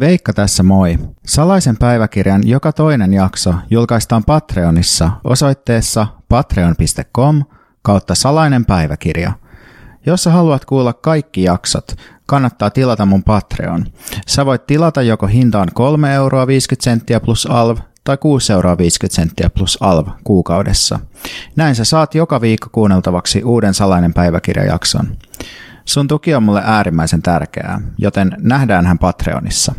Veikka tässä moi. Salaisen päiväkirjan joka toinen jakso julkaistaan Patreonissa osoitteessa patreon.com kautta salainen päiväkirja. Jos sä haluat kuulla kaikki jaksot, kannattaa tilata mun Patreon. Sä voit tilata joko hintaan 3 euroa 50 senttiä plus alv tai 6 euroa 50 senttiä plus alv kuukaudessa. Näin sä saat joka viikko kuunneltavaksi uuden salainen päiväkirjajakson. Tuki on mulle äärimmäisen tärkeää, joten nähdään hän Patreonissa.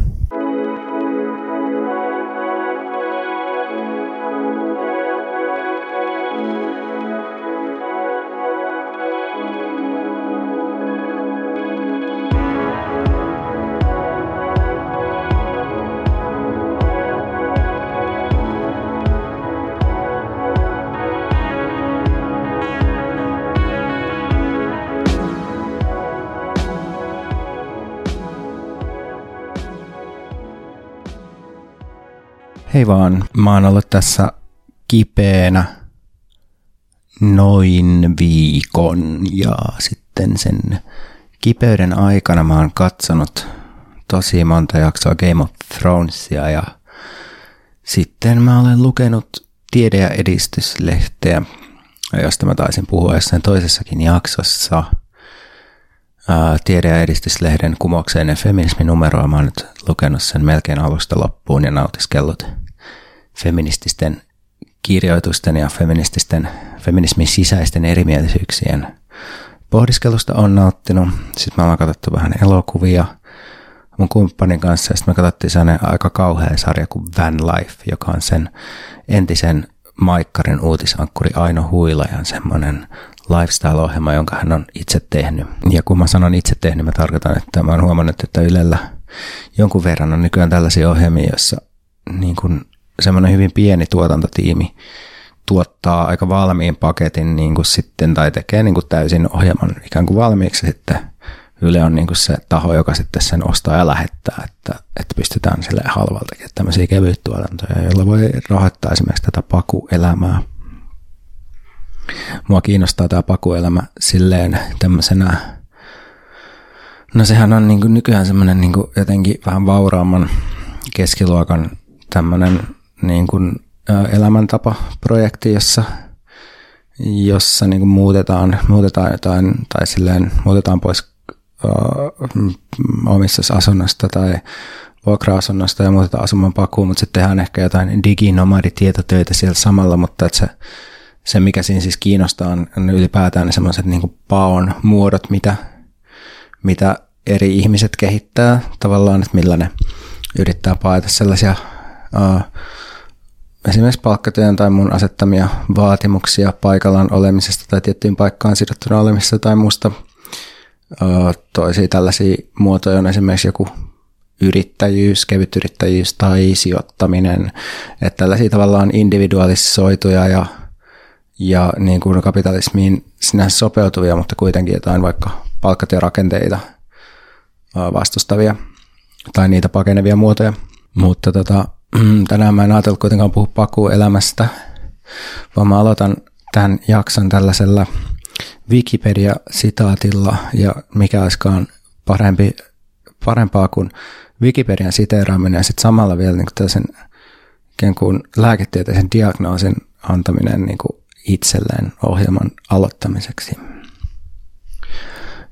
Hei vaan, mä oon ollut tässä kipeänä noin viikon ja sitten sen kipeyden aikana mä oon katsonut tosi monta jaksoa Game of Thronesia ja sitten mä olen lukenut tiede- ja edistyslehteä, josta mä taisin puhua jossain toisessakin jaksossa. Tiede- ja edistyslehden kumokseen feminisminumeroa mä oon nyt lukenut sen melkein alusta loppuun ja nautiskellut feminististen kirjoitusten ja feminististen, feminismin sisäisten erimielisyyksien pohdiskelusta on nauttinut. Sitten me ollaan katsottu vähän elokuvia mun kumppanin kanssa ja sitten me katsottiin sellainen aika kauhea sarja kuin Van Life, joka on sen entisen Maikkarin uutisankkuri Aino Huilajan semmoinen lifestyle-ohjelma, jonka hän on itse tehnyt. Ja kun mä sanon itse tehnyt, mä tarkoitan, että mä oon huomannut, että Ylellä jonkun verran on nykyään tällaisia ohjelmia, joissa niin kuin semmoinen hyvin pieni tuotantotiimi tuottaa aika valmiin paketin niin kuin sitten, tai tekee niin kuin täysin ohjelman ikään kuin valmiiksi sitten Yle on niin kuin se taho, joka sitten sen ostaa ja lähettää, että, että pystytään sille halvalta tekemään tämmöisiä kevyttuotantoja, joilla voi rahoittaa esimerkiksi tätä pakuelämää. Mua kiinnostaa tämä pakuelämä silleen tämmöisenä, no sehän on niin kuin nykyään semmoinen niin kuin jotenkin vähän vauraamman keskiluokan tämmöinen niin kuin, elämäntapa-projekti, jossa, jossa niin kuin muutetaan, muutetaan jotain tai silleen muutetaan pois uh, omissa asunnosta tai vuokra-asunnosta ja muutetaan asuman pakuun, mutta sitten tehdään ehkä jotain diginomaditietotöitä siellä samalla, mutta että se, se, mikä siinä siis kiinnostaa, on, ylipäätään ne semmoiset niin paon muodot, mitä, mitä eri ihmiset kehittää tavallaan, että millä ne yrittää paeta sellaisia uh, esimerkiksi palkkatyön tai mun asettamia vaatimuksia paikallaan olemisesta tai tiettyyn paikkaan sidottuna olemisesta tai muusta. Toisia tällaisia muotoja on esimerkiksi joku yrittäjyys, kevyt yrittäjyys tai sijoittaminen. Että tällaisia tavallaan individualisoituja ja, ja niin kuin kapitalismiin sinänsä sopeutuvia, mutta kuitenkin jotain vaikka palkkatyörakenteita vastustavia tai niitä pakenevia muotoja. Mutta tota, tänään mä en ajatellut kuitenkaan puhua pakuelämästä, vaan mä aloitan tämän jakson tällaisella Wikipedia-sitaatilla, ja mikä olisikaan parempi, parempaa kuin Wikipedian siteeraaminen ja sitten samalla vielä niin tällaisen ikään kuin lääketieteellisen diagnoosin antaminen niin kuin itselleen ohjelman aloittamiseksi.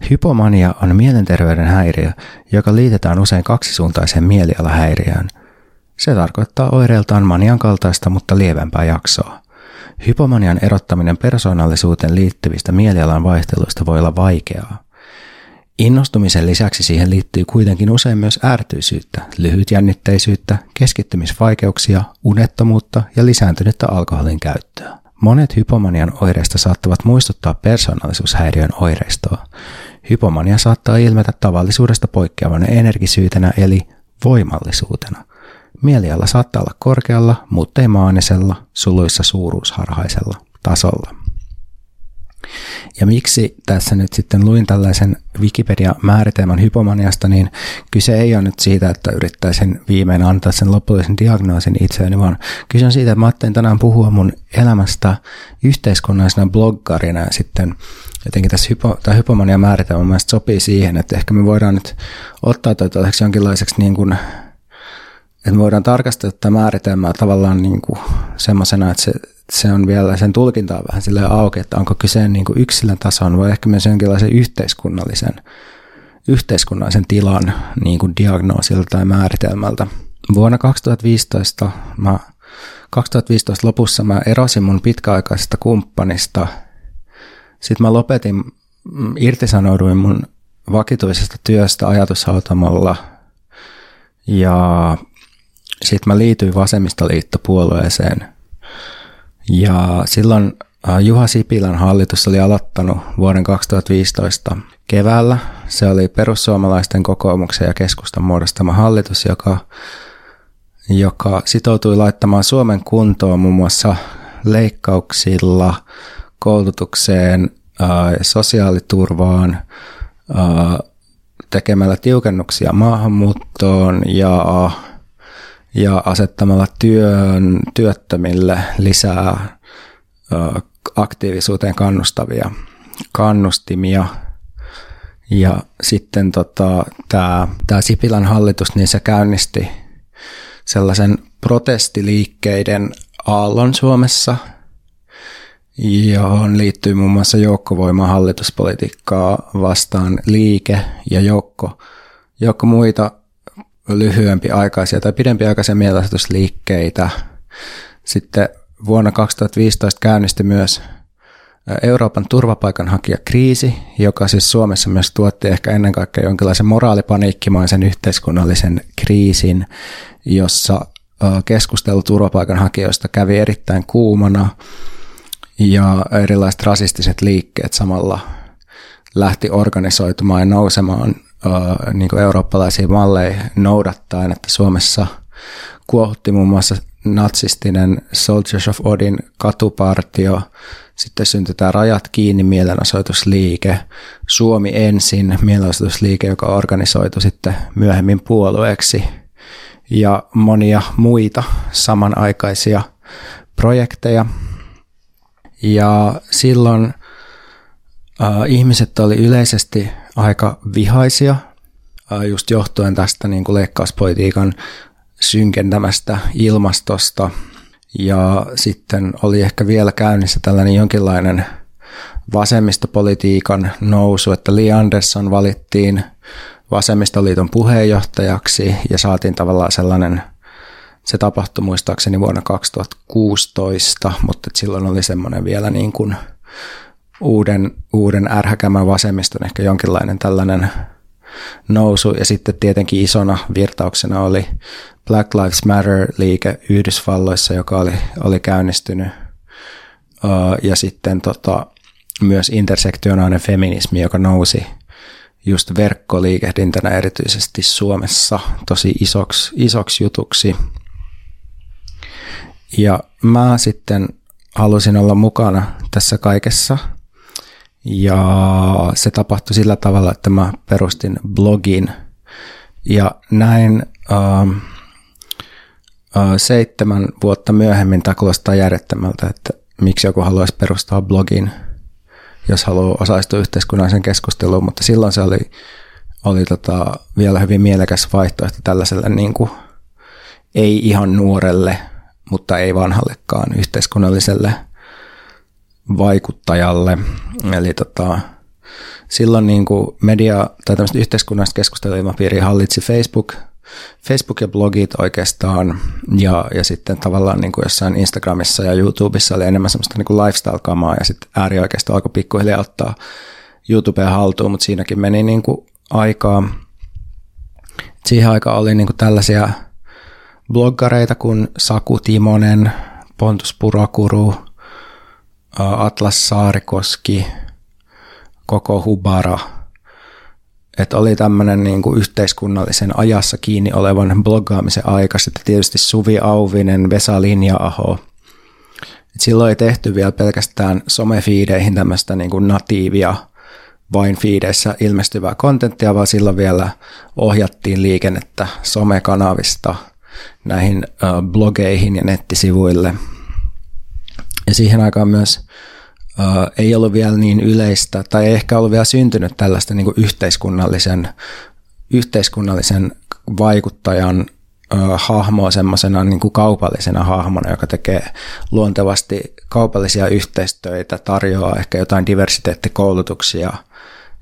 Hypomania on mielenterveyden häiriö, joka liitetään usein kaksisuuntaiseen mielialahäiriöön – se tarkoittaa oireiltaan manian kaltaista, mutta lievempää jaksoa. Hypomanian erottaminen persoonallisuuteen liittyvistä mielialan vaihteluista voi olla vaikeaa. Innostumisen lisäksi siihen liittyy kuitenkin usein myös ärtyisyyttä, lyhytjännitteisyyttä, keskittymisvaikeuksia, unettomuutta ja lisääntynyttä alkoholin käyttöä. Monet hypomanian oireista saattavat muistuttaa persoonallisuushäiriön oireistoa. Hypomania saattaa ilmetä tavallisuudesta poikkeavana energisyytenä eli voimallisuutena – Mieliala saattaa olla korkealla, mutta ei maanisella, suluissa suuruusharhaisella tasolla. Ja miksi tässä nyt sitten luin tällaisen Wikipedia-määritelmän hypomaniasta, niin kyse ei ole nyt siitä, että yrittäisin viimein antaa sen lopullisen diagnoosin itseäni, vaan kyse on siitä, että mä ajattelin tänään puhua mun elämästä yhteiskunnallisena bloggarina ja sitten jotenkin tässä hypo, tämä hypomania määritelmä mielestäni sopii siihen, että ehkä me voidaan nyt ottaa tätä jonkinlaiseksi niin kuin että voidaan tarkastella tätä määritelmää tavallaan niin kuin semmoisena, että se, se on vielä sen tulkintaa vähän sille auki, että onko kyse niin kuin yksilön tason vai ehkä myös jonkinlaisen yhteiskunnallisen, yhteiskunnallisen tilan niin kuin diagnoosilta tai määritelmältä. Vuonna 2015, mä, 2015 lopussa mä erosin mun pitkäaikaisesta kumppanista. Sitten mä lopetin, mm, irtisanouduin mun vakituisesta työstä ajatushautamalla ja sitten mä liityin vasemmistoliittopuolueeseen. Ja silloin äh, Juha Sipilän hallitus oli aloittanut vuoden 2015 keväällä. Se oli perussuomalaisten kokoomuksen ja keskustan muodostama hallitus, joka, joka sitoutui laittamaan Suomen kuntoon muun muassa leikkauksilla, koulutukseen, äh, sosiaaliturvaan, äh, tekemällä tiukennuksia maahanmuuttoon ja ja asettamalla työn, työttömille lisää aktiivisuuteen kannustavia kannustimia. Ja sitten tota, tämä tää Sipilän hallitus, niin se käynnisti sellaisen protestiliikkeiden aallon Suomessa, johon liittyy muun muassa joukkovoima hallituspolitiikkaa vastaan liike ja joukko, joukko muita lyhyempiaikaisia tai pidempiaikaisia mielenosoitusliikkeitä. Sitten vuonna 2015 käynnistyi myös Euroopan turvapaikanhakijakriisi, joka siis Suomessa myös tuotti ehkä ennen kaikkea jonkinlaisen moraalipaniikkimaisen yhteiskunnallisen kriisin, jossa keskustelu turvapaikanhakijoista kävi erittäin kuumana ja erilaiset rasistiset liikkeet samalla lähti organisoitumaan ja nousemaan niin kuin eurooppalaisia malleja noudattaen, että Suomessa kuohutti muun muassa natsistinen Soldiers of Odin katupartio, sitten syntyi tämä Rajat kiinni mielenosoitusliike, Suomi ensin mielenosoitusliike, joka organisoitu sitten myöhemmin puolueeksi. Ja monia muita samanaikaisia projekteja. Ja silloin äh, ihmiset oli yleisesti aika vihaisia, just johtuen tästä niin kuin leikkauspolitiikan synkentämästä ilmastosta. Ja sitten oli ehkä vielä käynnissä tällainen jonkinlainen vasemmistopolitiikan nousu, että Li Andersson valittiin vasemmistoliiton puheenjohtajaksi ja saatiin tavallaan sellainen, se tapahtui muistaakseni vuonna 2016, mutta silloin oli semmoinen vielä niin kuin – uuden, uuden ärhäkämän vasemmiston ehkä jonkinlainen tällainen nousu. Ja sitten tietenkin isona virtauksena oli Black Lives Matter-liike Yhdysvalloissa, joka oli, oli käynnistynyt. Ja sitten tota, myös intersektionaalinen feminismi, joka nousi just verkkoliikehdintänä erityisesti Suomessa tosi isoksi, isoksi jutuksi. Ja mä sitten halusin olla mukana tässä kaikessa – ja se tapahtui sillä tavalla, että mä perustin blogin. Ja näin äh, äh, seitsemän vuotta myöhemmin tämä kuulostaa järjettömältä, että miksi joku haluaisi perustaa blogin, jos haluaa osallistua yhteiskunnalliseen keskusteluun, mutta silloin se oli, oli tota vielä hyvin mielekäs vaihtoehto tällaiselle niin kuin, ei ihan nuorelle, mutta ei vanhallekaan yhteiskunnalliselle vaikuttajalle. Eli tota, silloin niin kuin media tai tämmöistä yhteiskunnallista keskusteluilmapiiriä hallitsi Facebook, Facebook ja blogit oikeastaan ja, ja sitten tavallaan niin kuin jossain Instagramissa ja YouTubessa oli enemmän semmoista niin kuin lifestyle-kamaa ja sitten äärioikeisto alkoi pikkuhiljaa ottaa YouTubea haltuun, mutta siinäkin meni niin kuin aikaa. Siihen aikaan oli niin kuin tällaisia bloggareita kuin Saku Timonen, Pontus Purakuru, Atlas Saarikoski, koko Hubara. Että oli tämmöinen niin yhteiskunnallisen ajassa kiinni olevan bloggaamisen aika. Sitten tietysti Suvi Auvinen, Vesa Linja-aho. Et silloin ei tehty vielä pelkästään somefiideihin tämmöistä niin kuin natiivia vain fiideissä ilmestyvää kontenttia, vaan silloin vielä ohjattiin liikennettä somekanavista näihin blogeihin ja nettisivuille – ja siihen aikaan myös uh, ei ollut vielä niin yleistä, tai ei ehkä ollut vielä syntynyt tällaista niin kuin yhteiskunnallisen, yhteiskunnallisen vaikuttajan hahmoa semmoisena niin kuin kaupallisena hahmona, joka tekee luontevasti kaupallisia yhteistöitä, tarjoaa ehkä jotain diversiteettikoulutuksia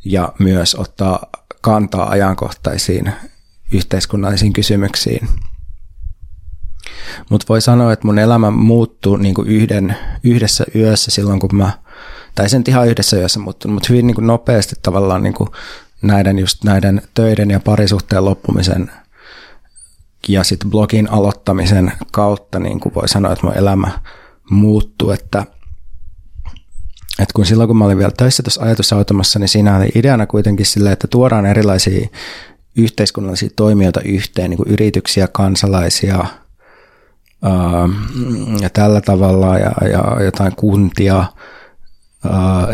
ja myös ottaa kantaa ajankohtaisiin yhteiskunnallisiin kysymyksiin. Mutta voi sanoa, että mun elämä muuttui niin yhden, yhdessä yössä silloin, kun mä, tai sen ihan yhdessä yössä muuttunut, mutta hyvin niin nopeasti tavallaan niin näiden, just näiden töiden ja parisuhteen loppumisen ja sitten blogin aloittamisen kautta niin voi sanoa, että mun elämä muuttui, että, että kun silloin kun mä olin vielä töissä tuossa ajatusautomassa, niin siinä oli ideana kuitenkin sille, että tuodaan erilaisia yhteiskunnallisia toimijoita yhteen, niin kuin yrityksiä, kansalaisia ja tällä tavalla ja, ja jotain kuntia,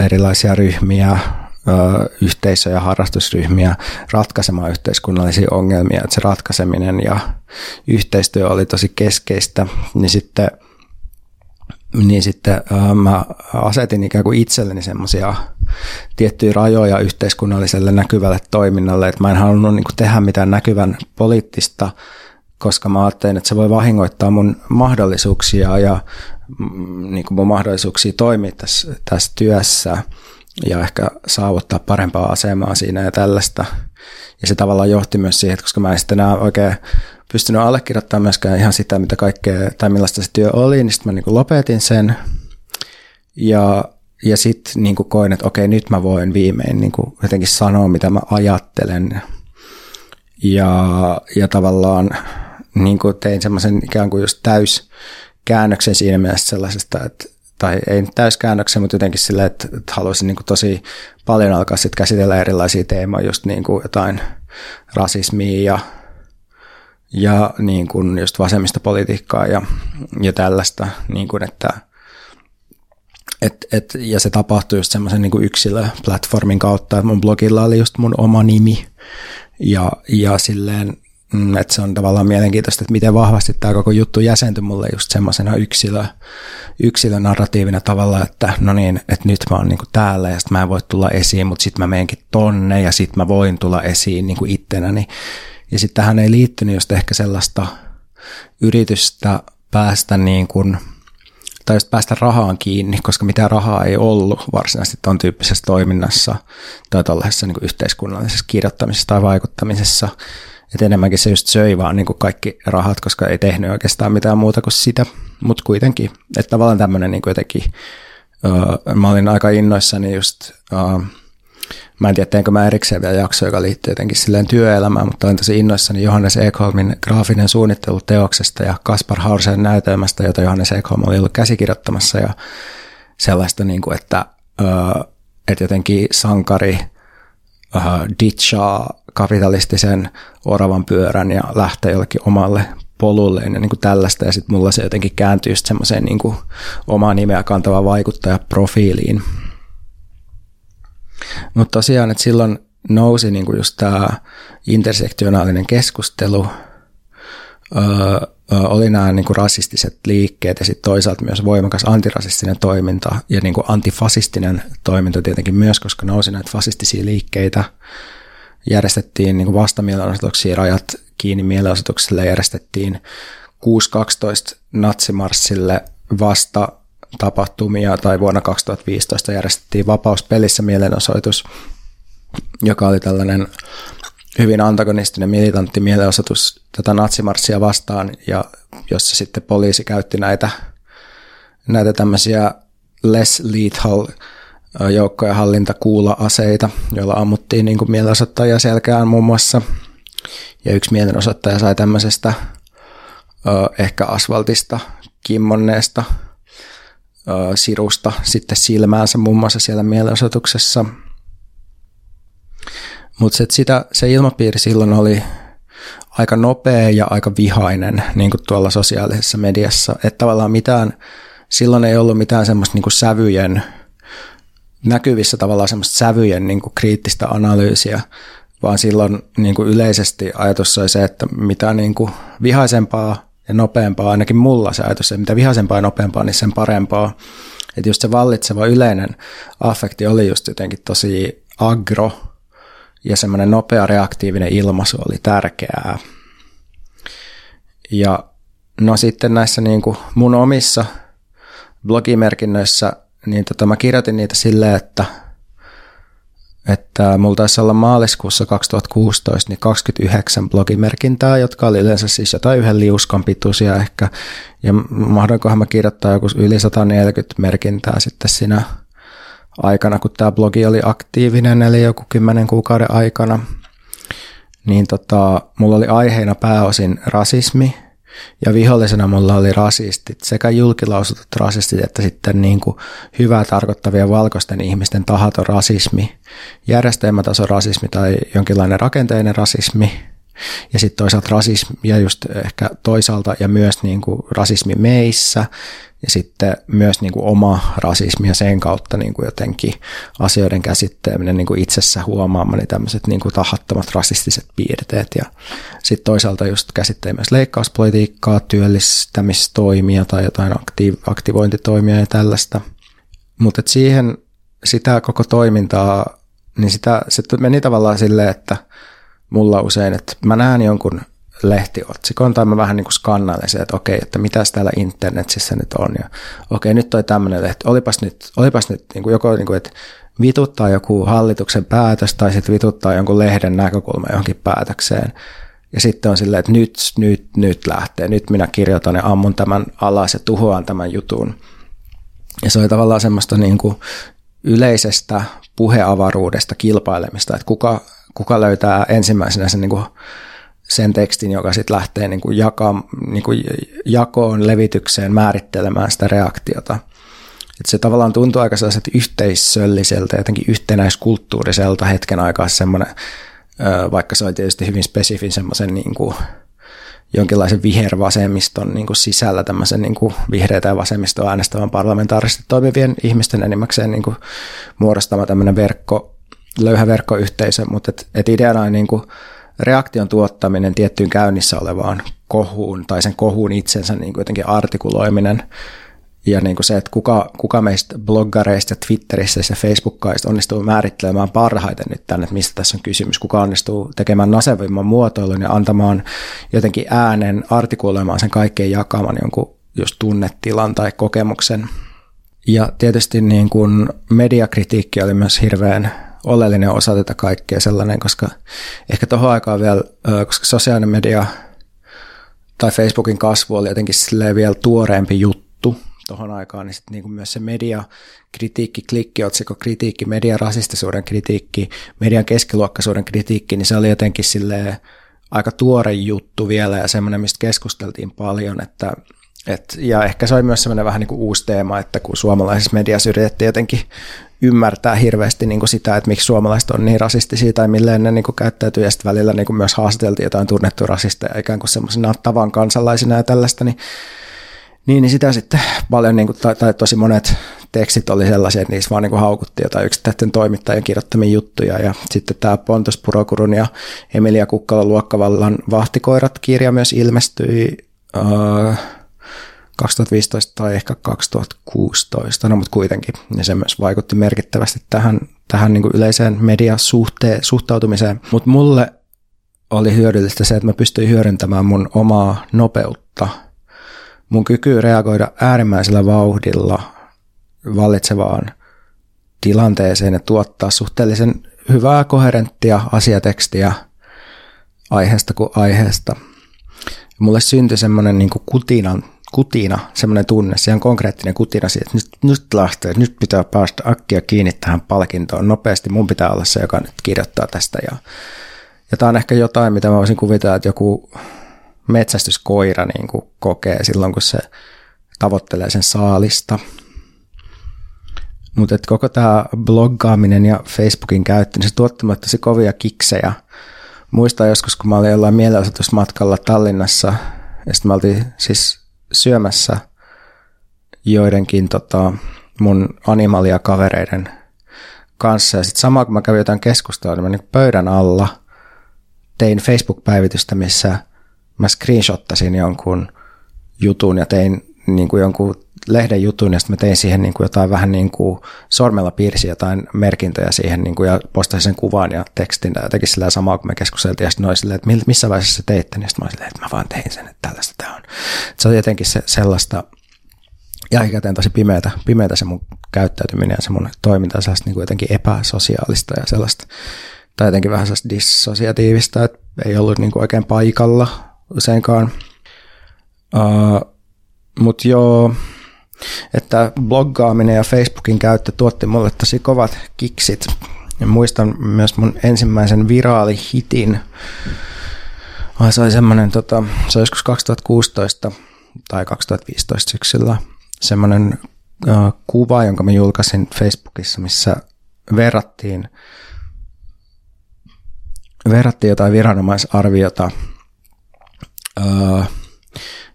erilaisia ryhmiä, yhteisöjä, harrastusryhmiä ratkaisemaan yhteiskunnallisia ongelmia, että se ratkaiseminen ja yhteistyö oli tosi keskeistä, niin sitten, niin sitten mä asetin ikään kuin itselleni semmoisia tiettyjä rajoja yhteiskunnalliselle näkyvälle toiminnalle, että mä en halunnut niin tehdä mitään näkyvän poliittista, koska mä ajattelin, että se voi vahingoittaa mun mahdollisuuksia ja mm, niin kuin mun mahdollisuuksia toimia tässä, tässä työssä ja ehkä saavuttaa parempaa asemaa siinä ja tällaista. Ja se tavallaan johti myös siihen, että koska mä en sitten enää oikein pystynyt allekirjoittamaan myöskään ihan sitä, mitä kaikkea, tai millaista se työ oli, niin sitten mä niin lopetin sen. Ja, ja sitten niin koin, että okei, nyt mä voin viimein niin jotenkin sanoa, mitä mä ajattelen. Ja, ja tavallaan niin tein semmoisen ikään kuin just täys käännöksen siinä mielessä sellaisesta, että tai ei nyt täyskäännöksen, mutta jotenkin sille, että, että haluaisin niin kuin tosi paljon alkaa sitten käsitellä erilaisia teemoja, just niin kuin jotain rasismia ja, ja niin kuin just vasemmistopolitiikkaa ja, ja tällaista, niin kuin että et, et, ja se tapahtui just semmoisen niin yksilöplatformin kautta, että mun blogilla oli just mun oma nimi ja, ja silleen Mm, että se on tavallaan mielenkiintoista, että miten vahvasti tämä koko juttu jäsentyi mulle just semmoisena yksilö, yksilönarratiivina tavalla, että no niin, että nyt mä oon niinku täällä ja sitten mä en voi tulla esiin, mutta sitten mä menenkin tonne ja sitten mä voin tulla esiin niinku ittenäni. Ja sitten tähän ei liittynyt just ehkä sellaista yritystä päästä niin kuin, tai just päästä rahaan kiinni, koska mitään rahaa ei ollut varsinaisesti tuon tyyppisessä toiminnassa tai tällaisessa niin yhteiskunnallisessa kirjoittamisessa tai vaikuttamisessa että enemmänkin se just söi vaan niin kuin kaikki rahat, koska ei tehnyt oikeastaan mitään muuta kuin sitä, mutta kuitenkin, että tavallaan tämmöinen niin jotenkin, uh, mä olin aika innoissani just, uh, mä en tiedä, teenkö mä erikseen vielä jakso, joka liittyy jotenkin silleen työelämään, mutta olin tosi innoissani Johannes Ekholmin graafinen suunnittelu teoksesta ja Kaspar Hausen näytelmästä, jota Johannes Ekholm oli ollut käsikirjoittamassa ja sellaista, niin kuin, että, uh, että jotenkin sankari uh, ditchaa kapitalistisen oravan pyörän ja lähteä jollekin omalle polulleen ja niin kuin tällaista. Ja sitten mulla se jotenkin kääntyi just semmoiseen niin omaa nimeä kantavaan vaikuttajaprofiiliin. Mutta tosiaan, että silloin nousi niin kuin just tämä intersektionaalinen keskustelu, öö, oli nämä niin kuin rasistiset liikkeet ja sitten toisaalta myös voimakas antirasistinen toiminta ja niin kuin antifasistinen toiminta tietenkin myös, koska nousi näitä fasistisia liikkeitä. Järjestettiin niin vastamielenosoituksia, rajat kiinni mielenosoitukselle järjestettiin 6.12 natsimarssille vasta tapahtumia tai vuonna 2015 järjestettiin Vapauspelissä mielenosoitus, joka oli tällainen hyvin antagonistinen militantti mielenosoitus tätä natsimarssia vastaan ja jossa sitten poliisi käytti näitä, näitä tämmöisiä less lethal joukkojen hallintakuula-aseita, joilla ammuttiin niin kuin mielenosoittajia selkään muun muassa. Ja yksi mielenosoittaja sai tämmöisestä ehkä asfaltista kimmonneesta sirusta sitten silmäänsä muun muassa siellä mielenosoituksessa. Mutta se ilmapiiri silloin oli aika nopea ja aika vihainen niin kuin tuolla sosiaalisessa mediassa. Että tavallaan mitään, silloin ei ollut mitään semmoista niin kuin sävyjen näkyvissä tavallaan semmoista sävyjen niin kuin kriittistä analyysiä, vaan silloin niin kuin yleisesti ajatus oli se, että mitä niin kuin vihaisempaa ja nopeampaa, ainakin mulla se ajatus, että mitä vihaisempaa ja nopeampaa, niin sen parempaa. Että just se vallitseva yleinen affekti oli just jotenkin tosi agro ja semmoinen nopea reaktiivinen ilmaisu oli tärkeää. Ja no sitten näissä niin kuin mun omissa blogimerkinnöissä, niin tota, mä kirjoitin niitä silleen, että – että mulla taisi olla maaliskuussa 2016 niin 29 blogimerkintää, jotka oli yleensä siis jotain yhden liuskan pituisia ehkä. Ja mahdollinkohan mä kirjoittaa joku yli 140 merkintää sitten siinä aikana, kun tämä blogi oli aktiivinen, eli joku 10 kuukauden aikana. Niin tota, mulla oli aiheena pääosin rasismi, ja vihollisena mulla oli rasistit, sekä julkilausutut rasistit että sitten niin kuin hyvää tarkoittavia valkoisten ihmisten tahaton rasismi, järjestelmätason rasismi tai jonkinlainen rakenteinen rasismi, ja sitten toisaalta rasismi ja just ehkä toisaalta ja myös niin kuin rasismi meissä ja sitten myös niin kuin oma rasismi ja sen kautta niin kuin jotenkin asioiden käsitteleminen niin kuin itsessä huomaamani tämmöiset niin kuin tahattomat rasistiset piirteet ja sitten toisaalta just käsittelee myös leikkauspolitiikkaa, työllistämistoimia tai jotain aktiv- aktivointitoimia ja tällaista. Mutta siihen sitä koko toimintaa, niin sitä, se meni tavallaan silleen, että mulla usein, että mä näen jonkun lehtiotsikon, tai mä vähän niin kuin skannailen se, että okei, että mitä täällä internetissä nyt on, ja okei, nyt toi tämmöinen lehti, olipas nyt, olipas nyt niin kuin joko, niin kuin, että vituttaa joku hallituksen päätös, tai sitten vituttaa jonkun lehden näkökulma johonkin päätökseen, ja sitten on silleen, että nyt, nyt, nyt lähtee, nyt minä kirjoitan ja ammun tämän alas ja tuhoan tämän jutun. Ja se oli tavallaan semmoista niin kuin yleisestä puheavaruudesta kilpailemista, että kuka, kuka löytää ensimmäisenä sen niin kuin sen tekstin, joka sitten lähtee niin kuin jaka, niin kuin jakoon, levitykseen, määrittelemään sitä reaktiota. Et se tavallaan tuntuu aika sellaiset yhteisölliseltä, jotenkin yhtenäiskulttuuriselta hetken aikaa semmoinen, vaikka se oli tietysti hyvin spesifin semmoisen niin jonkinlaisen vihervasemmiston niin kuin sisällä tämmöisen niin kuin vihreitä ja vasemmistoa äänestävän parlamentaarisesti toimivien ihmisten enimmäkseen niin kuin muodostama tämmöinen verkko, löyhä verkkoyhteisö, mutta et, et ideana on niin kuin reaktion tuottaminen tiettyyn käynnissä olevaan kohuun tai sen kohuun itsensä niin kuin jotenkin artikuloiminen ja niin kuin se, että kuka, kuka meistä bloggareista, Twitterissä ja Facebookkaista onnistuu määrittelemään parhaiten nyt tänne, että mistä tässä on kysymys, kuka onnistuu tekemään nasevimman muotoilun ja antamaan jotenkin äänen, artikuloimaan sen kaikkein jakaman jonkun just tunnetilan tai kokemuksen. Ja tietysti niin kuin mediakritiikki oli myös hirveän oleellinen osa tätä kaikkea sellainen, koska ehkä tuohon aikaan vielä, koska sosiaalinen media tai Facebookin kasvu oli jotenkin vielä tuoreempi juttu tuohon aikaan, niin sitten niin myös se media, kritiikki, klikkiotsikko, kritiikki, median rasistisuuden kritiikki, median keskiluokkaisuuden kritiikki, niin se oli jotenkin silleen aika tuore juttu vielä ja semmoinen, mistä keskusteltiin paljon, että et, ja ehkä se oli myös semmoinen vähän niin kuin uusi teema, että kun suomalaisessa mediassa yritettiin jotenkin ymmärtää hirveästi niin kuin sitä, että miksi suomalaiset on niin rasistisia tai milleen ne niin kuin käyttäytyy, ja sitten välillä niin kuin myös haastateltiin jotain tunnettuja rasisteja ikään kuin semmoisena tavan kansalaisina ja tällaista, niin, niin, niin sitä sitten paljon, niin kuin, tai, tai tosi monet tekstit oli sellaisia, että niissä vaan niin kuin haukuttiin jotain yksittäisten toimittajien kirjoittamia juttuja, ja sitten tämä Pontus Purokurun ja Emilia Kukkala Luokkavallan Vahtikoirat-kirja myös ilmestyi, uh, 2015 tai ehkä 2016, no mutta kuitenkin, ja se myös vaikutti merkittävästi tähän, tähän niin kuin yleiseen mediasuhteen suhtautumiseen. Mutta mulle oli hyödyllistä se, että mä pystyin hyödyntämään mun omaa nopeutta, mun kyky reagoida äärimmäisellä vauhdilla vallitsevaan tilanteeseen ja tuottaa suhteellisen hyvää, koherenttia asiatekstiä aiheesta kuin aiheesta. Mulle syntyi semmoinen niin kutinan kutina, semmoinen tunne, se on konkreettinen kutina siitä, että nyt, nyt lähtee, nyt pitää päästä akkia kiinni tähän palkintoon nopeasti, mun pitää olla se, joka nyt kirjoittaa tästä. Ja, ja tämä on ehkä jotain, mitä mä voisin kuvitella, että joku metsästyskoira niin kuin kokee silloin, kun se tavoittelee sen saalista. Mutta koko tämä bloggaaminen ja Facebookin käyttö, niin se tuottamat tosi kovia kiksejä. Muistan joskus, kun mä olin jollain mielenosoitusmatkalla Tallinnassa, ja sitten mä oltiin siis syömässä joidenkin tota, mun animalia-kavereiden kanssa. Ja sitten samaan kun mä kävin jotain keskustelua, niin mä niin pöydän alla tein Facebook-päivitystä, missä mä screenshottasin jonkun jutun ja tein niin kuin jonkun lehden jutun ja sitten mä tein siihen niin kuin jotain vähän niin kuin sormella piirsi jotain merkintöjä siihen niin kuin ja postasin sen kuvan ja tekstin ja jotenkin sillä samaa kun me keskusteltiin ja sitten silleen, että missä vaiheessa se teitte, niin sitten mä silleen, että mä vaan tein sen, että tällaista tämä on. Se on jotenkin se, sellaista jälkikäteen tosi pimeätä, pimeätä se mun käyttäytyminen ja se mun toiminta sellaista niin kuin jotenkin epäsosiaalista ja sellaista tai jotenkin vähän sellaista dissosiatiivista, että ei ollut niin kuin oikein paikalla useinkaan. Uh, Mutta joo, että bloggaaminen ja Facebookin käyttö tuotti mulle tosi kovat kiksit. Ja muistan myös mun ensimmäisen viraalihitin. Se oli semmoinen, tota, se oli joskus 2016 tai 2015 syksyllä, semmoinen uh, kuva, jonka mä julkaisin Facebookissa, missä verrattiin, verrattiin jotain viranomaisarviota uh,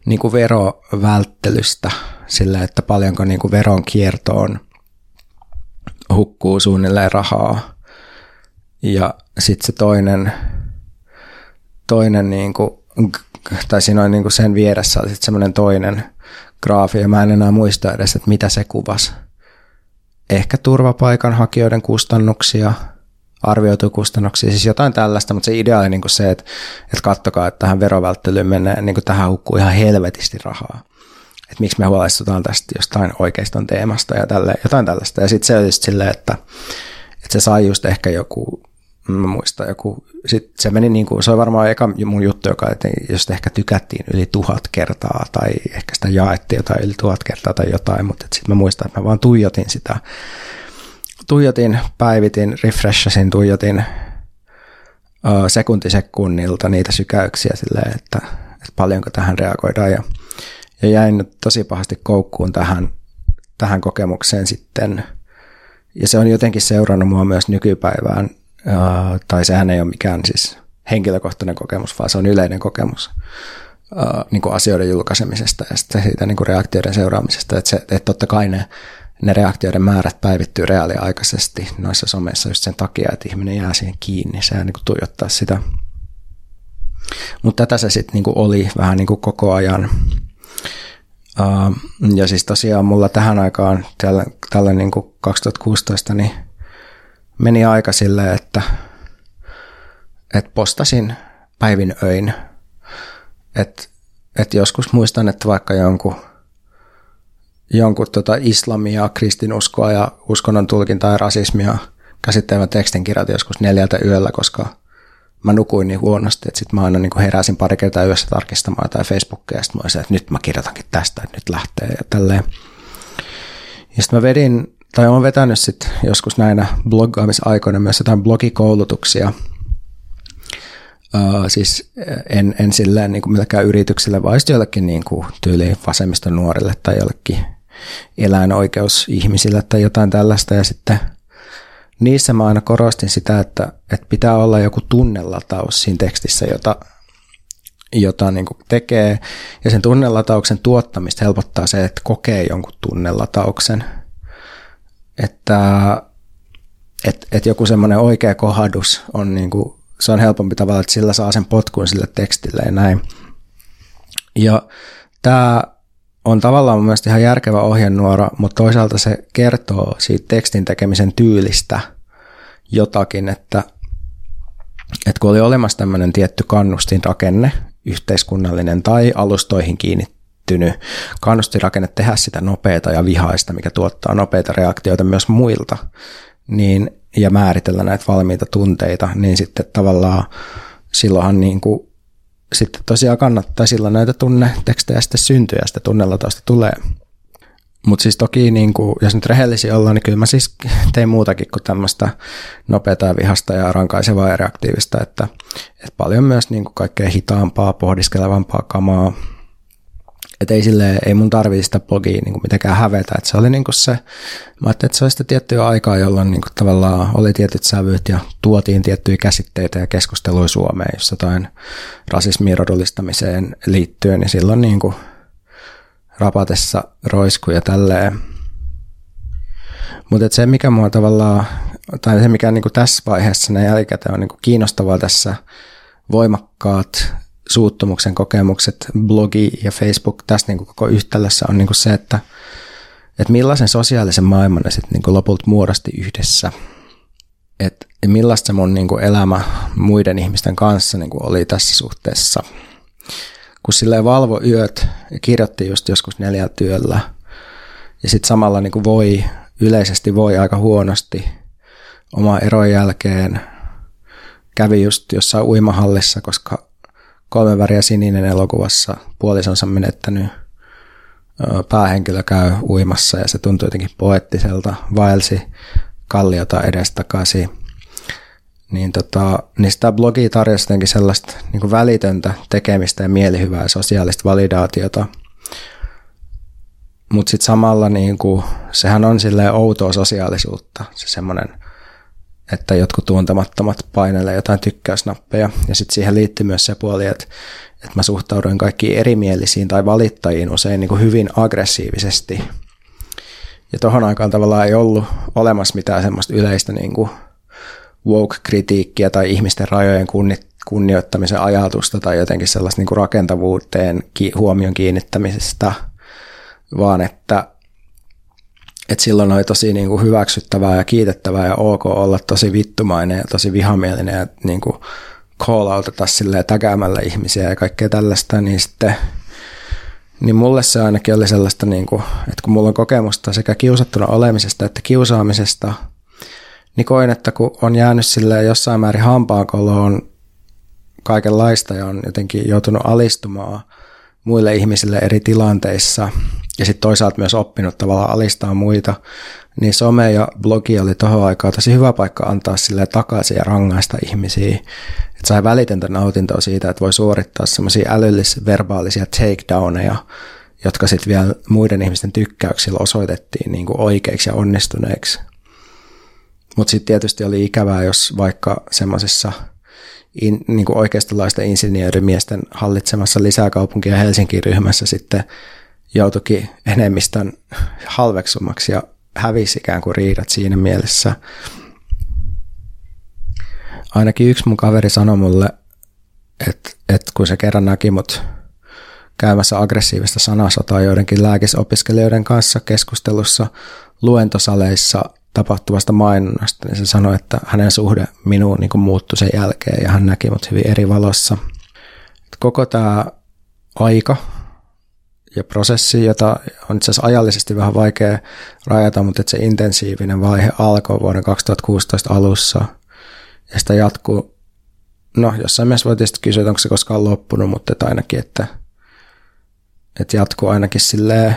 niin kuin verovälttelystä sillä, että paljonko niin kuin veronkiertoon hukkuu suunnilleen rahaa. Ja sitten se toinen, toinen niin kuin, tai siinä on niin kuin sen vieressä oli sitten semmoinen toinen graafi, ja mä en enää muista edes, että mitä se kuvasi. Ehkä turvapaikanhakijoiden kustannuksia – arvioitu kustannuksia, siis jotain tällaista, mutta se idea oli niin kuin se, että, että kattokaa, että tähän verovälttelyyn menee, niin kuin tähän hukkuu ihan helvetisti rahaa. Että miksi me huolestutaan tästä jostain oikeiston teemasta ja tälle, jotain tällaista. Ja sitten se oli just silleen, että, että se sai just ehkä joku, mä muistan joku, sit se meni niin kuin, se oli varmaan eka mun juttu, joka, että jos ehkä tykättiin yli tuhat kertaa tai ehkä sitä jaettiin jotain yli tuhat kertaa tai jotain, mutta sitten mä muistan, että mä vaan tuijotin sitä tuijotin, päivitin, refreshasin, tuijotin sekuntisekunnilta niitä sykäyksiä silleen, että, että paljonko tähän reagoidaan. Ja, ja jäin tosi pahasti koukkuun tähän, tähän kokemukseen sitten. Ja se on jotenkin seurannut mua myös nykypäivään, uh, tai sehän ei ole mikään siis henkilökohtainen kokemus, vaan se on yleinen kokemus niin kuin asioiden julkaisemisesta ja sitten siitä niin kuin reaktioiden seuraamisesta, että, se, että totta kai ne ne reaktioiden määrät päivittyy reaaliaikaisesti noissa someissa just sen takia, että ihminen jää siihen kiinni, se niin kuin tuijottaa sitä. Mutta tätä se sitten niin oli vähän niin kuin koko ajan. Uh, ja siis tosiaan mulla tähän aikaan, tällä, tällä niin kuin 2016, niin meni aika silleen, että, että postasin päivin öin. Että et joskus muistan, että vaikka jonkun jonkun tota islamia, kristinuskoa ja uskonnon tulkintaa ja rasismia käsittelevän tekstin kirjoitin joskus neljältä yöllä, koska mä nukuin niin huonosti, että sitten mä aina niin heräsin pari kertaa yössä tarkistamaan tai Facebookia ja sitten mä olisin, että nyt mä kirjoitankin tästä, että nyt lähtee ja tälleen. Ja sitten mä vedin, tai olen vetänyt sitten joskus näinä bloggaamisaikoina myös jotain blogikoulutuksia, Uh, siis en, en silleen niin kuin millekään yrityksille, vaan jollekin niin kuin tyyliin vasemmiston nuorille tai jollekin eläinoikeusihmisille tai jotain tällaista. Ja sitten niissä mä aina korostin sitä, että, että pitää olla joku tunnelataus siinä tekstissä, jota, jota niin kuin tekee. Ja sen tunnelatauksen tuottamista helpottaa se, että kokee jonkun tunnelatauksen. Että et, et joku semmoinen oikea kohdus on niin kuin, se on helpompi tavalla, että sillä saa sen potkun sille tekstille ja näin. Ja tämä on tavallaan mun mielestä ihan järkevä ohjenuora, mutta toisaalta se kertoo siitä tekstin tekemisen tyylistä jotakin, että, että kun oli olemassa tämmöinen tietty kannustinrakenne, yhteiskunnallinen tai alustoihin kiinnittynyt kannustinrakenne tehdä sitä nopeata ja vihaista, mikä tuottaa nopeita reaktioita myös muilta, niin, ja määritellä näitä valmiita tunteita, niin sitten tavallaan silloinhan niin kuin sitten tosiaan kannattaa silloin näitä tunnetekstejä sitten syntyä ja sitten tunnelatausta tulee. Mutta siis toki, niin kuin, jos nyt rehellisiä ollaan, niin kyllä mä siis tein muutakin kuin tämmöistä nopeata vihasta ja rankaisevaa ja reaktiivista, että, että paljon myös niin kaikkea hitaampaa, pohdiskelevampaa kamaa, et ei, sille, ei mun tarvii sitä blogia niin kuin mitenkään hävetä. Et se oli niin kuin se, mä ajattelin, että se oli sitä tiettyä aikaa, jolloin niin kuin tavallaan oli tietyt sävyt ja tuotiin tiettyjä käsitteitä ja keskustelua Suomeen, jos jotain rasismiin rodullistamiseen liittyen, niin silloin niin kuin rapatessa roisku ja tälleen. Mutta se, mikä mua tavallaan, tai se, mikä niin kuin tässä vaiheessa ne jälkikäteen on niin kuin kiinnostavaa tässä voimakkaat suuttumuksen kokemukset, blogi ja Facebook tässä niin kuin koko yhtälössä on niin kuin se, että, että millaisen sosiaalisen maailman ne sitten niin lopulta muodosti yhdessä. Että millaista se mun niin kuin elämä muiden ihmisten kanssa niin kuin oli tässä suhteessa. Kun silleen valvo yöt ja kirjoitti just joskus neljä työllä ja sitten samalla niin kuin voi, yleisesti voi aika huonosti oma eron jälkeen. Kävi just jossain uimahallissa, koska kolme väriä sininen elokuvassa puolisonsa menettänyt päähenkilö käy uimassa ja se tuntui jotenkin poettiselta, vaelsi kalliota edestakaisin. Niin, tota, niin sitä blogia tarjosi jotenkin sellaista niin välitöntä tekemistä ja mielihyvää ja sosiaalista validaatiota. Mutta sitten samalla niin kuin, sehän on silleen outoa sosiaalisuutta, se semmoinen – että jotkut tuntemattomat painelee jotain tykkäysnappeja. Ja sitten siihen liittyy myös se puoli, että, että mä suhtauduin kaikkiin erimielisiin tai valittajiin usein niin kuin hyvin aggressiivisesti. Ja tohon aikaan tavallaan ei ollut olemassa mitään semmoista yleistä niin kuin woke-kritiikkiä tai ihmisten rajojen kunnioittamisen ajatusta tai jotenkin sellaista niin kuin rakentavuuteen huomion kiinnittämisestä, vaan että et silloin oli tosi niin kuin hyväksyttävää ja kiitettävää ja ok olla tosi vittumainen ja tosi vihamielinen ja niin kuin call outata silleen tägäämällä ihmisiä ja kaikkea tällaista, niin sitten niin mulle se ainakin oli sellaista, niin kuin, että kun mulla on kokemusta sekä kiusattuna olemisesta että kiusaamisesta, niin koin, että kun on jäänyt sille jossain määrin hampaankoloon kaikenlaista ja on jotenkin joutunut alistumaan muille ihmisille eri tilanteissa – ja sitten toisaalta myös oppinut tavallaan alistaa muita, niin some ja blogi oli tuohon aikaan tosi hyvä paikka antaa sille takaisin ja rangaista ihmisiä. Että sai välitöntä nautintoa siitä, että voi suorittaa semmoisia älyllis-verbaalisia takedowneja, jotka sitten vielä muiden ihmisten tykkäyksillä osoitettiin niin kuin oikeiksi ja onnistuneiksi. Mutta sitten tietysti oli ikävää, jos vaikka semmoisessa in, niin kuin oikeistolaisten insinöörimiesten hallitsemassa lisäkaupunkia Helsingin ryhmässä sitten joutuikin enemmistön halveksumaksi ja hävisi ikään kuin riidat siinä mielessä. Ainakin yksi mun kaveri sanoi mulle, että, että kun se kerran näki mut käymässä aggressiivista sanasotaa joidenkin lääkisopiskelijoiden kanssa keskustelussa luentosaleissa tapahtuvasta mainonnasta, niin se sanoi, että hänen suhde minuun niin kuin muuttui sen jälkeen ja hän näki mut hyvin eri valossa. Koko tämä aika, ja prosessi, jota on itse asiassa ajallisesti vähän vaikea rajata, mutta se intensiivinen vaihe alkoi vuoden 2016 alussa ja sitä jatkuu, no jossain mielessä voi tietysti kysyä, onko se koskaan loppunut, mutta että ainakin, että, että jatkuu ainakin silleen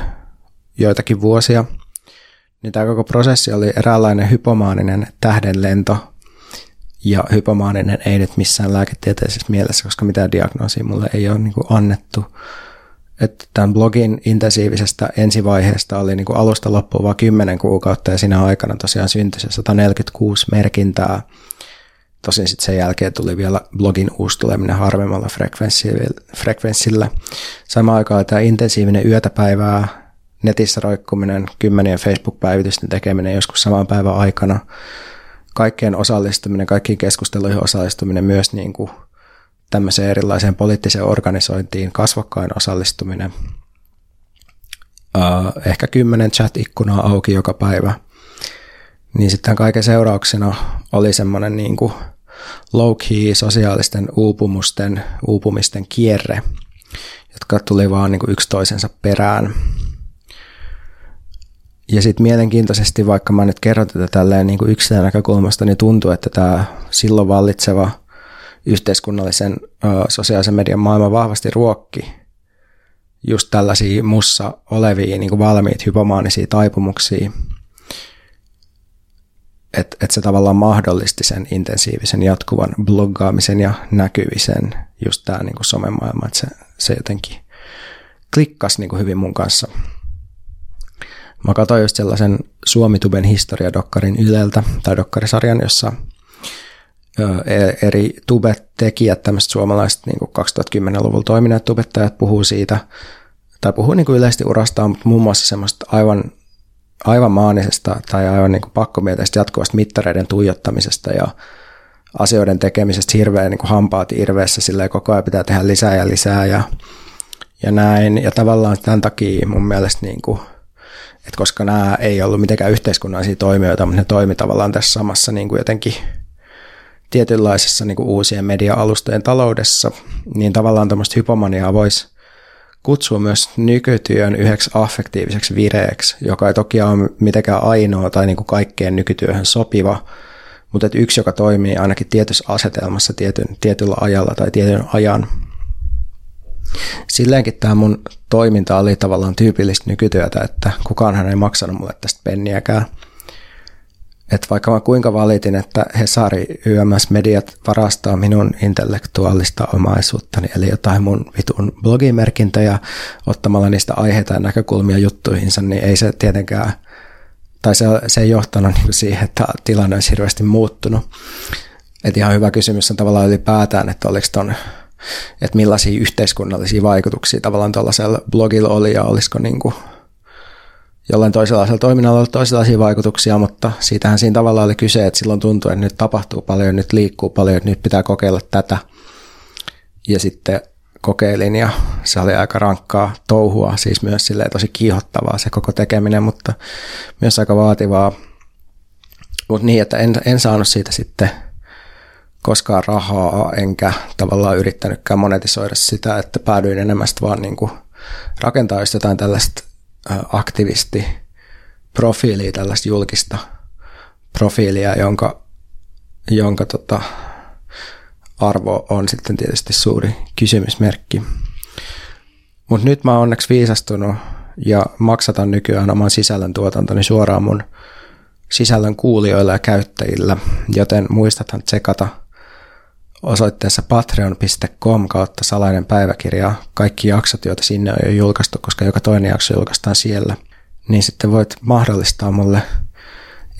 joitakin vuosia. Niin tämä koko prosessi oli eräänlainen hypomaaninen tähdenlento, ja hypomaaninen ei nyt missään lääketieteellisessä mielessä, koska mitään diagnoosia mulle ei ole niin annettu että tämän blogin intensiivisestä ensivaiheesta oli niin kuin alusta loppuun vain 10 kuukautta ja siinä aikana tosiaan syntyi se 146 merkintää. Tosin sitten sen jälkeen tuli vielä blogin uusi tuleminen harvemmalla frekvenssillä. Samaan aikaan tämä intensiivinen yötäpäivää, netissä roikkuminen, kymmenien Facebook-päivitysten tekeminen joskus samaan päivän aikana, kaikkeen osallistuminen, kaikkiin keskusteluihin osallistuminen myös niin kuin tämmöiseen erilaiseen poliittiseen organisointiin, kasvokkain osallistuminen, uh, ehkä kymmenen chat-ikkunaa auki joka päivä, niin sitten kaiken seurauksena oli semmoinen niin kuin low-key sosiaalisten uupumusten, uupumisten kierre, jotka tuli vaan niin kuin yksi toisensa perään. Ja sitten mielenkiintoisesti, vaikka mä nyt kerron tätä tälleen niin kuin yksilön näkökulmasta, niin tuntuu, että tämä silloin vallitseva – yhteiskunnallisen sosiaalisen median maailma vahvasti ruokki just tällaisia mussa olevia niin kuin valmiit hypomaanisia taipumuksia, että et se tavallaan mahdollisti sen intensiivisen jatkuvan bloggaamisen ja näkyvisen just tämä niin somemaailma, että se, se jotenkin klikkasi niin kuin hyvin mun kanssa. Mä katsoin just sellaisen Suomituben historiadokkarin Yleltä, tai dokkarisarjan, jossa eri tubet-tekijät, tämmöiset suomalaiset niin 2010-luvulla toimineet tubettajat puhuu siitä, tai puhuu niin kuin yleisesti urastaan, mutta muun muassa semmoista aivan, aivan maanisesta tai aivan niin pakkomielteistä jatkuvasta mittareiden tuijottamisesta ja asioiden tekemisestä hirveän niin hampaat irveessä, sillä koko ajan pitää tehdä lisää ja lisää ja, ja näin. Ja tavallaan tämän takia mun mielestä, niin kuin, että koska nämä ei ollut mitenkään yhteiskunnallisia toimijoita, mutta ne toimi tavallaan tässä samassa niin kuin jotenkin tietynlaisessa niin kuin uusien media-alustojen taloudessa, niin tavallaan tämmöistä hypomaniaa voisi kutsua myös nykytyön yhdeksi affektiiviseksi vireeksi, joka ei toki ole mitenkään ainoa tai niin kuin kaikkeen nykytyöhön sopiva, mutta että yksi, joka toimii ainakin tietyssä asetelmassa tietyn, tietyllä ajalla tai tietyn ajan. Silleenkin tämä mun toiminta oli tavallaan tyypillistä nykytyötä, että kukaan ei maksanut mulle tästä penniäkään – että vaikka mä kuinka valitin, että Hesari YMS Mediat varastaa minun intellektuaalista omaisuuttani, eli jotain mun vitun blogimerkintöjä ottamalla niistä aiheita ja näkökulmia juttuihinsa, niin ei se tietenkään, tai se, se ei johtanut niin siihen, että tilanne olisi hirveästi muuttunut. Että ihan hyvä kysymys on tavallaan ylipäätään, että oliko ton, että millaisia yhteiskunnallisia vaikutuksia tavallaan tuollaisella blogilla oli ja olisiko niin kuin jollain toisenlaisella toiminnalla ollut toisenlaisia vaikutuksia, mutta siitähän siinä tavallaan oli kyse, että silloin tuntui, että nyt tapahtuu paljon, nyt liikkuu paljon, nyt pitää kokeilla tätä. Ja sitten kokeilin ja se oli aika rankkaa touhua, siis myös silleen tosi kiihottavaa se koko tekeminen, mutta myös aika vaativaa. Mutta niin, että en, en saanut siitä sitten koskaan rahaa, enkä tavallaan yrittänytkään monetisoida sitä, että päädyin enemmän vaan niin kuin rakentaa jotain tällaista aktivisti profiilia, tällaista julkista profiilia, jonka, jonka tota, arvo on sitten tietysti suuri kysymysmerkki. Mutta nyt mä oon onneksi viisastunut ja maksatan nykyään oman sisällön tuotantoni suoraan mun sisällön kuulijoilla ja käyttäjillä, joten muistathan tsekata – osoitteessa patreon.com kautta salainen päiväkirja kaikki jaksot, joita sinne on jo julkaistu, koska joka toinen jakso julkaistaan siellä, niin sitten voit mahdollistaa mulle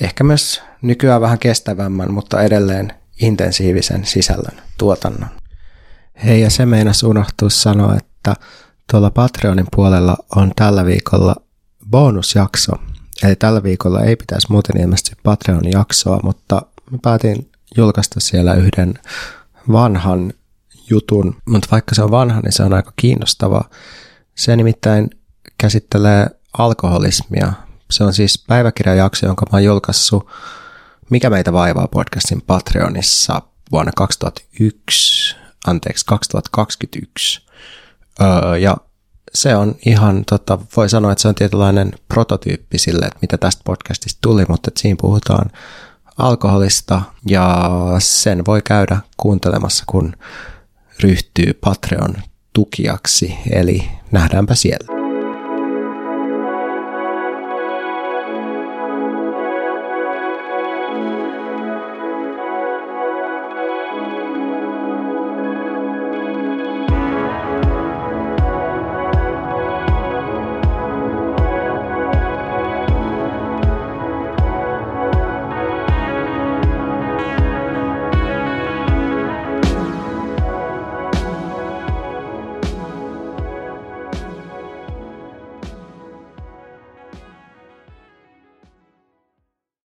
ehkä myös nykyään vähän kestävämmän, mutta edelleen intensiivisen sisällön tuotannon. Hei, ja se meinas unohtuu sanoa, että tuolla Patreonin puolella on tällä viikolla bonusjakso. Eli tällä viikolla ei pitäisi muuten ilmestyä Patreonin jaksoa, mutta mä päätin julkaista siellä yhden vanhan jutun, mutta vaikka se on vanha, niin se on aika kiinnostava. Se nimittäin käsittelee alkoholismia. Se on siis päiväkirjajakso, jonka mä oon julkaissut Mikä meitä vaivaa podcastin Patreonissa vuonna 2001, anteeksi 2021. Öö, ja se on ihan, tota, voi sanoa, että se on tietynlainen prototyyppi sille, että mitä tästä podcastista tuli, mutta että siinä puhutaan alkoholista ja sen voi käydä kuuntelemassa, kun ryhtyy Patreon tukijaksi, eli nähdäänpä siellä.